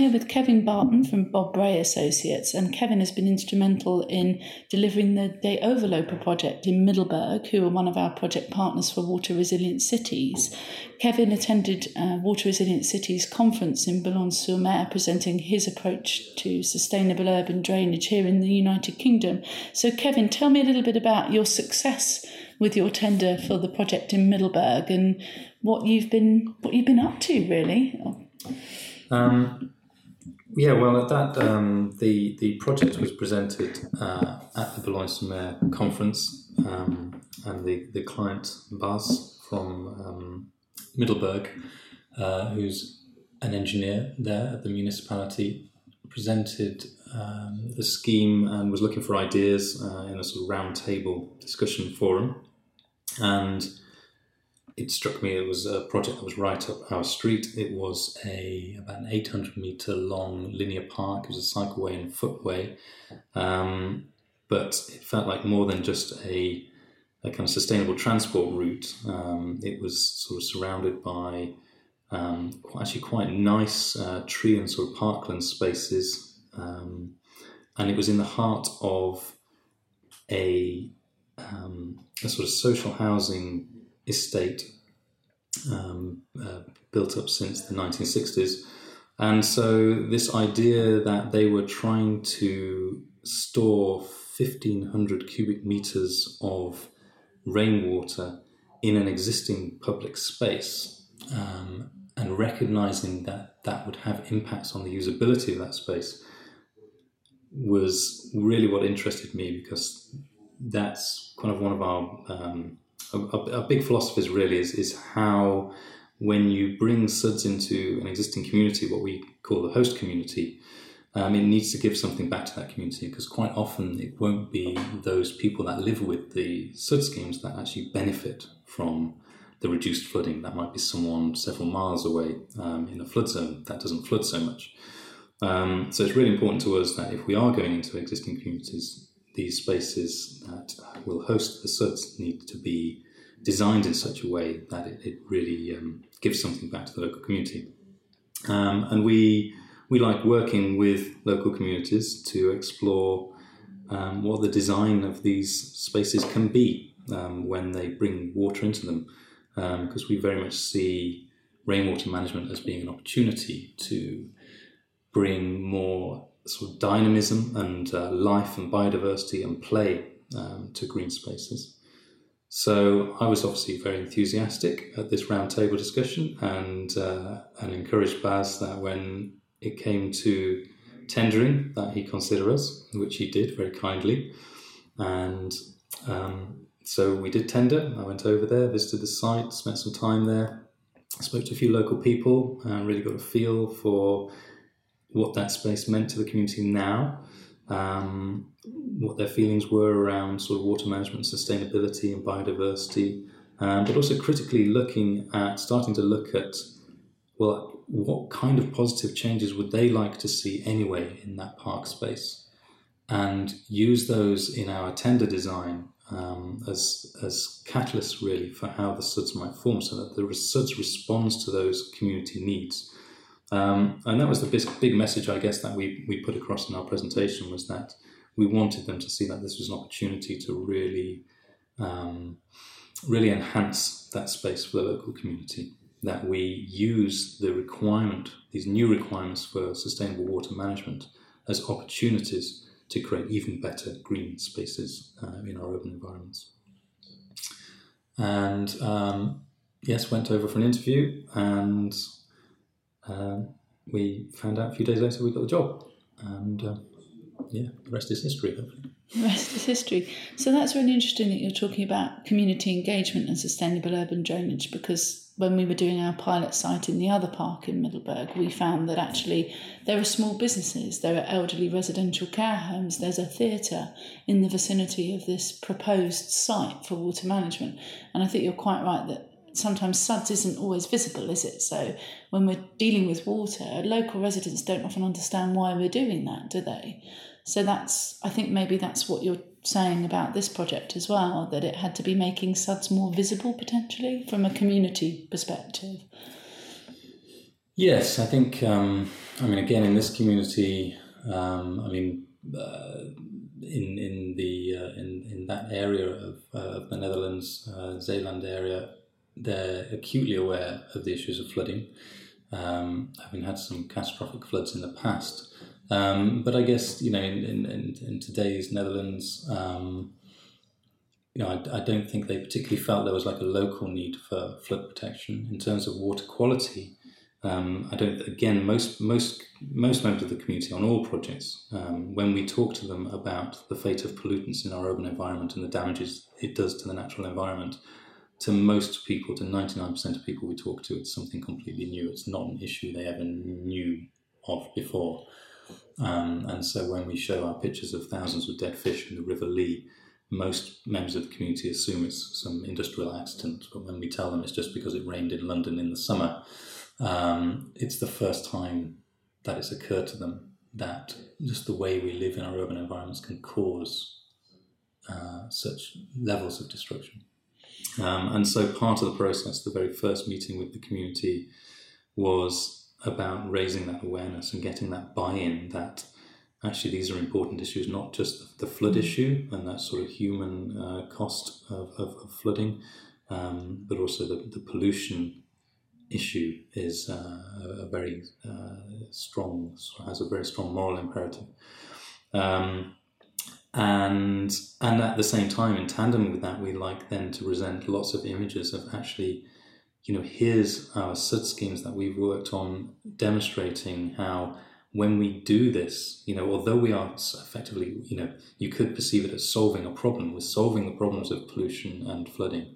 here with Kevin Barton from Bob Bray Associates, and Kevin has been instrumental in delivering the Day Overloper project in Middelburg, who are one of our project partners for Water Resilient Cities. Kevin attended uh, Water Resilient Cities conference in Boulogne-sur-Mer, presenting his approach to sustainable urban drainage here in the United Kingdom. So, Kevin, tell me a little bit about your success with your tender for the project in Middelburg and what you've been what you've been up to, really. Um, yeah, well, at that um, the the project was presented uh, at the Boulogne-sur-Mer conference, um, and the the client Bas from um, Middelburg, uh, who's an engineer there at the municipality, presented um, the scheme and was looking for ideas uh, in a sort of roundtable discussion forum, and it struck me it was a project that was right up our street. It was a about an 800 meter long linear park. It was a cycleway and footway, um, but it felt like more than just a, a kind of sustainable transport route. Um, it was sort of surrounded by um, actually quite nice uh, tree and sort of parkland spaces, um, and it was in the heart of a, um, a sort of social housing estate um, uh, built up since the 1960s. And so, this idea that they were trying to store 1500 cubic meters of rainwater in an existing public space um, and recognizing that that would have impacts on the usability of that space was really what interested me because that's kind of one of our um, a, big philosophy is really is, is how when you bring SUDS into an existing community, what we call the host community, um, it needs to give something back to that community because quite often it won't be those people that live with the SUD schemes that actually benefit from the reduced flooding. That might be someone several miles away um, in a flood zone that doesn't flood so much. Um, so it's really important to us that if we are going into existing communities, these spaces that will host the SUDs need to be designed in such a way that it, it really um, gives something back to the local community. Um, and we we like working with local communities to explore um, what the design of these spaces can be um, when they bring water into them, because um, we very much see rainwater management as being an opportunity to bring more sort of dynamism and uh, life and biodiversity and play um, to green spaces. So I was obviously very enthusiastic at this roundtable discussion and uh, and encouraged Bas that when it came to tendering that he consider us, which he did very kindly, and um, so we did tender. I went over there, visited the site, spent some time there, spoke to a few local people, and really got a feel for what that space meant to the community now, um, what their feelings were around sort of water management, sustainability, and biodiversity, um, but also critically looking at starting to look at well, what kind of positive changes would they like to see anyway in that park space, and use those in our tender design um, as as catalysts really for how the SUDS might form, so that the SUDS responds to those community needs. Um, and that was the big, big message, I guess, that we, we put across in our presentation was that we wanted them to see that this was an opportunity to really, um, really enhance that space for the local community. That we use the requirement, these new requirements for sustainable water management, as opportunities to create even better green spaces uh, in our urban environments. And um, yes, went over for an interview and um, we found out a few days later we got the job, and uh, yeah, the rest is history. Hopefully. The rest is history. So that's really interesting that you're talking about community engagement and sustainable urban drainage because when we were doing our pilot site in the other park in Middelburg, we found that actually there are small businesses, there are elderly residential care homes, there's a theatre in the vicinity of this proposed site for water management. And I think you're quite right that sometimes SUDS isn't always visible, is it? So when we're dealing with water, local residents don't often understand why we're doing that, do they? So that's, I think maybe that's what you're saying about this project as well, that it had to be making SUDS more visible potentially from a community perspective. Yes, I think. Um, I mean, again, in this community, um, I mean, uh, in in the uh, in in that area of, uh, of the Netherlands, uh, Zeeland area, they're acutely aware of the issues of flooding, um, having had some catastrophic floods in the past. Um, but I guess you know, in in, in today's Netherlands, um, you know, I, I, don't think they particularly felt there was like a local need for flood protection in terms of water quality. Um, I don't. Again, most most most members of the community on all projects, um, when we talk to them about the fate of pollutants in our urban environment and the damages it does to the natural environment, to most people, to ninety nine percent of people we talk to, it's something completely new. It's not an issue they ever knew of before. Um, and so when we show our pictures of thousands of dead fish in the River Lee, most members of the community assume it's some industrial accident. But when we tell them it's just because it rained in London in the summer um, it's the first time that it's occurred to them that just the way we live in our urban environments can cause uh, such levels of destruction. Um, and so part of the process, the very first meeting with the community, was about raising that awareness and getting that buy-in that actually these are important issues, not just the flood issue and that sort of human uh, cost of, of, of flooding, um, but also the, the pollution issue is uh, a very uh, strong, has a very strong moral imperative. Um, and and at the same time, in tandem with that, we like then to present lots of images of actually, you know, here's our SUD schemes that we've worked on, demonstrating how when we do this, you know, although we are effectively, you know, you could perceive it as solving a problem, we're solving the problems of pollution and flooding,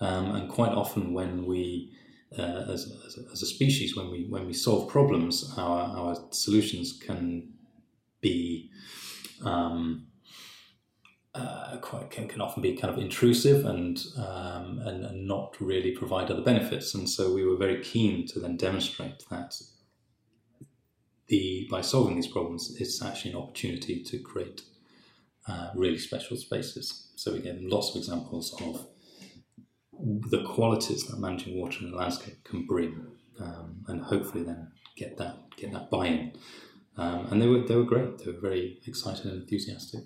um, and quite often when we uh, as, as, a, as, a, species, when we when we solve problems, our, our solutions can be um, uh, quite can, can often be kind of intrusive and, um, and, and not really provide other benefits. And so we were very keen to then demonstrate that the by solving these problems, it's actually an opportunity to create uh, really special spaces. So we gave lots of examples of the qualities that managing water in the landscape can bring, um, and hopefully then get that get that buy-in. Um, and they were they were great. They were very excited and enthusiastic.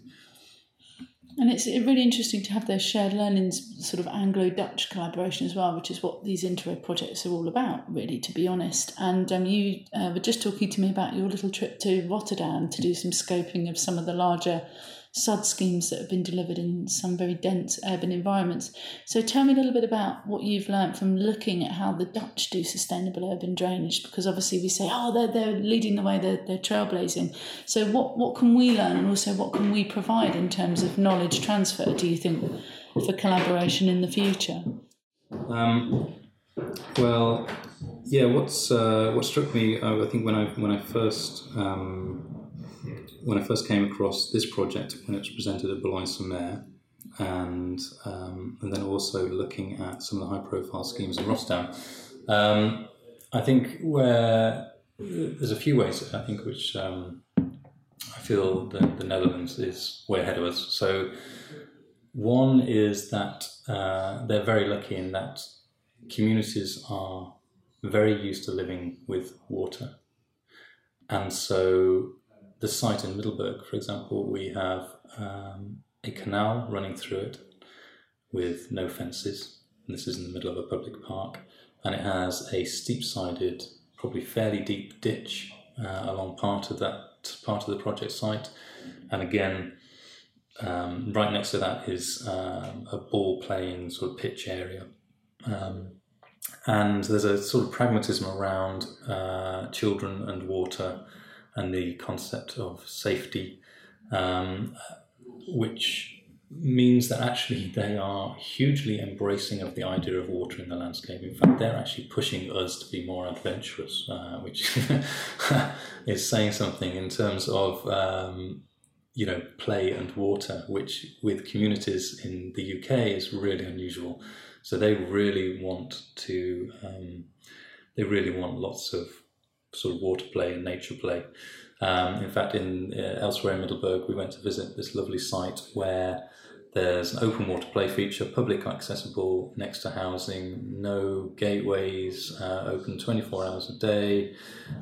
And it's really interesting to have those shared learnings, sort of Anglo-Dutch collaboration as well, which is what these Interreg projects are all about, really, to be honest. And um, you uh, were just talking to me about your little trip to Rotterdam to do some scoping of some of the larger SUD schemes that have been delivered in some very dense urban environments. So tell me a little bit about what you've learned from looking at how the Dutch do sustainable urban drainage, because obviously we say, oh, they're, they're leading the way, they're, they're trailblazing. So what, what can we learn and also what can we provide in terms of knowledge transfer, do you think, for collaboration in the future? Um, well, yeah. What's uh, what struck me? Uh, I think when I when I first um, when I first came across this project when it was presented at Boulogne-sur-Mer, and um, and then also looking at some of the high-profile schemes in Rotterdam, um, I think where there's a few ways I think which um, I feel that the Netherlands is way ahead of us. So one is that uh, they're very lucky in that communities are very used to living with water, and so the site in Middelburg, for example, we have um, a canal running through it with no fences. And this is in the middle of a public park, and it has a steep-sided, probably fairly deep ditch uh, along part of that part of the project site. And again, um, right next to that is um, a ball playing sort of pitch area. Um, and there's a sort of pragmatism around uh, children and water and the concept of safety, um, which means that actually they are hugely embracing of the idea of water in the landscape. In fact, they're actually pushing us to be more adventurous, uh, which is saying something in terms of um, you know play and water, which with communities in the UK is really unusual. So they really want to. Um, they really want lots of sort of water play and nature play. Um, in fact, in uh, elsewhere in Middelburg, we went to visit this lovely site where There's an open water play feature, public accessible next to housing, no gateways, uh, open 24 hours a day.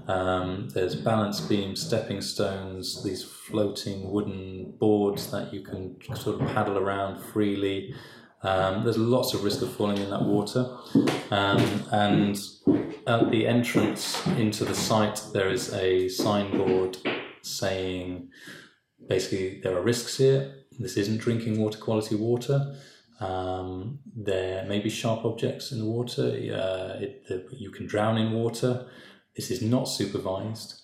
Um, there's balance beams, stepping stones, these floating wooden boards that you can sort of paddle around freely. Um, there's lots of risk of falling in that water. Um, and at the entrance into the site, there is a signboard saying basically there are risks here this isn't drinking water quality water. Um, there may be sharp objects in the water. Uh, it, the, you can drown in water. This is not supervised.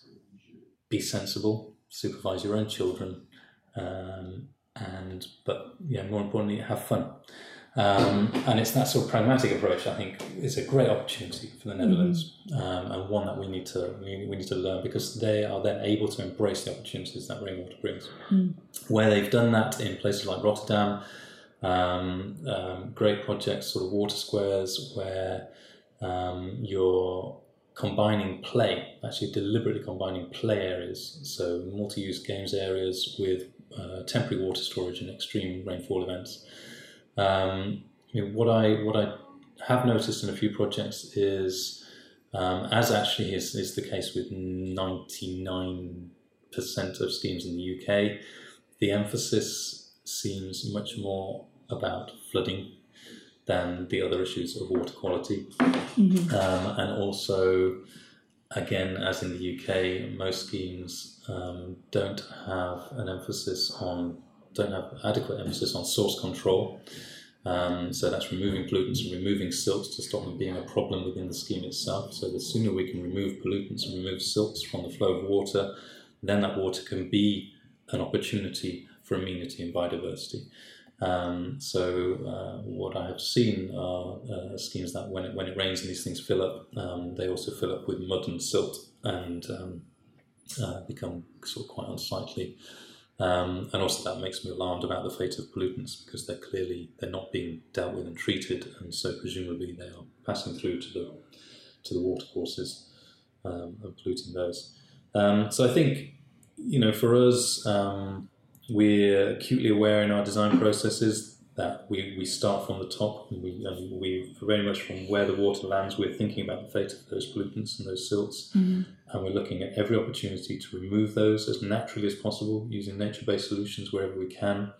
Be sensible. Supervise your own children, um, and but yeah, more importantly, have fun. Um, and it's that sort of pragmatic approach. I think is a great opportunity for the Netherlands, mm-hmm. um, and one that we need to we, we, need to learn because they are then able to embrace the opportunities that rainwater brings. Mm. Where they've done that in places like Rotterdam, um, um great projects, sort of water squares, where um, you're combining play, actually deliberately combining play areas, so multi-use games areas with uh, temporary water storage in extreme rainfall events. Um, you know, what I what I have noticed in a few projects is, um, as actually is, is the case with ninety nine percent of schemes in the UK, the emphasis seems much more about flooding than the other issues of water quality, mm-hmm. um, and also. Again, as in the UK, most schemes um, don't have an emphasis on don't have adequate emphasis on source control. Um, so that's removing pollutants and removing silts to stop them being a problem within the scheme itself. So the sooner we can remove pollutants and remove silts from the flow of water, then that water can be an opportunity for amenity and biodiversity. Um, so uh, what I have seen are uh, schemes that when it, when it rains and these things fill up, um, they also fill up with mud and silt and um, uh, become sort of quite unsightly. Um, and also that makes me alarmed about the fate of pollutants because they're clearly they're not being dealt with and treated, and so presumably they are passing through to the to the watercourses um, and polluting those. Um, so I think you know for us we're acutely aware in our design processes that we, we start from the top and we, and we very much from where the water lands, we're thinking about the fate of those pollutants and those silts. Mm-hmm. And we're looking at every opportunity to remove those as naturally as possible using nature based solutions wherever we can.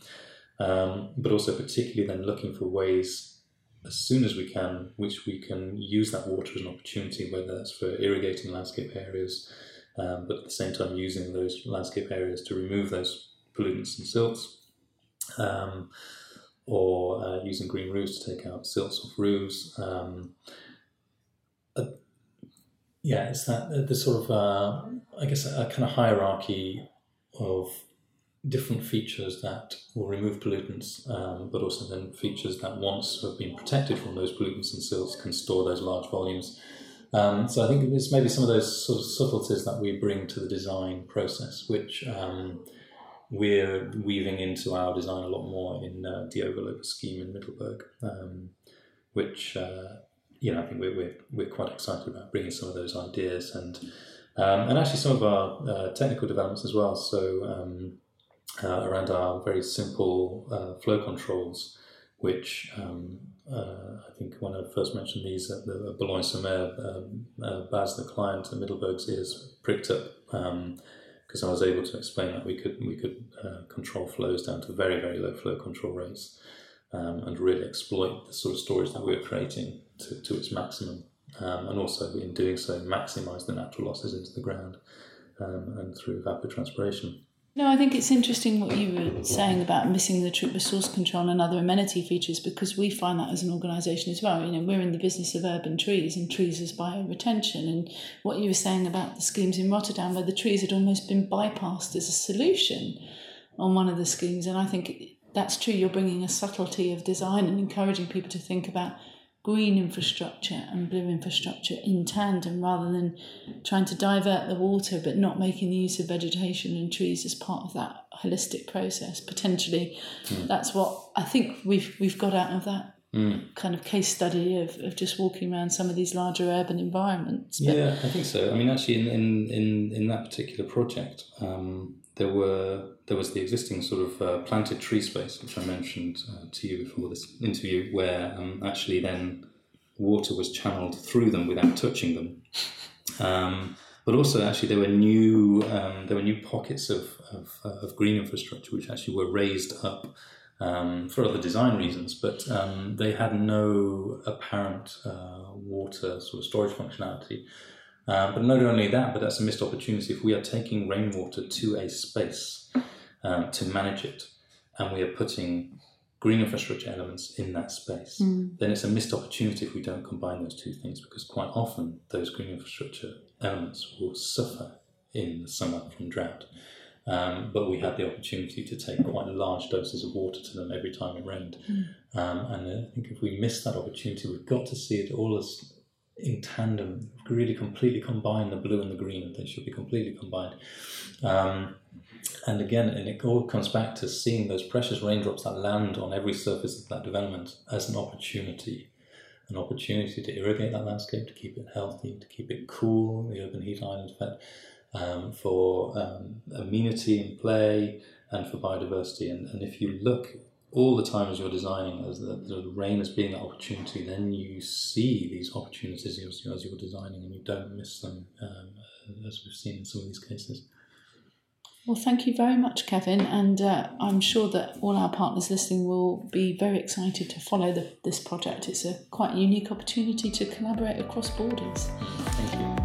Um, but also, particularly, then looking for ways as soon as we can, which we can use that water as an opportunity, whether that's for irrigating landscape areas, um, but at the same time using those landscape areas to remove those pollutants and silts. Um, or uh, using green roofs to take out silts off roofs. Um, uh, yeah, it's that uh, the sort of uh, I guess a, a, kind of hierarchy of different features that will remove pollutants, um, but also then features that once have been protected from those pollutants and silts can store those large volumes. Um, so I think it's maybe some of those sort of subtleties that we bring to the design process, which um, we're weaving into our design a lot more in uh, the overload scheme in Middelburg, um, which uh, you know I think we're, we're, we're quite excited about bringing some of those ideas and um, and actually some of our uh, technical developments as well. So um, uh, around our very simple uh, flow controls, which um, uh, I think when I first mentioned these at the Boulogne-sur-Mer, um, Bas, the client at Middelburg's ears pricked up. Because I was able to explain that we could we could uh, control flows down to very very low flow control rates um, and really exploit the sort of storage that we were creating to, to its maximum um, and also in doing so maximize the natural losses into the ground um, and through evapotranspiration. No, I think it's interesting what you were saying about missing the trip resource control and other amenity features because we find that as an organisation as well. You know, we're in the business of urban trees and trees as bioretention. And what you were saying about the schemes in Rotterdam, where the trees had almost been bypassed as a solution on one of the schemes, and I think that's true. You're bringing a subtlety of design and encouraging people to think about green infrastructure and blue infrastructure in tandem rather than trying to divert the water but not making the use of vegetation and trees as part of that holistic process potentially mm. that's what i think we've we've got out of that mm. kind of case study of, of just walking around some of these larger urban environments but yeah i think so i mean actually in in in, in that particular project um, there were there was the existing sort of uh, planted tree space, which I mentioned uh, to you before this interview, where um, actually then water was channeled through them without touching them. Um, but also, actually, there were new um, there were new pockets of, of, uh, of, green infrastructure which actually were raised up um, for other design reasons, but um, they had no apparent uh, water sort of storage functionality. Uh, but not only that, but that's a missed opportunity. If we are taking rainwater to a space um, to manage it, and we are putting green infrastructure elements in that space, mm. then it's a missed opportunity if we don't combine those two things because quite often those green infrastructure elements will suffer in the summer from drought. Um, but we had the opportunity to take quite large doses of water to them every time it rained. Mm. Um, and I think if we miss that opportunity, we've got to see it all as in tandem, really completely combine the blue and the green. They should be completely combined. Um, and again, and it all comes back to seeing those precious raindrops that land on every surface of that development as an opportunity. An opportunity to irrigate that landscape, to keep it healthy, to keep it cool, the urban heat island effect, um, for um, amenity and play, and for biodiversity. And, and if you look all the time as you're designing, as the, the rain as being that opportunity, then you see these opportunities as, as you're designing and you don't miss them, um, as we've seen in some of these cases. Well, thank you very much, Kevin, and uh, I'm sure that all our partners listening will be very excited to follow the, this project. It's a quite unique opportunity to collaborate across borders. Thank you.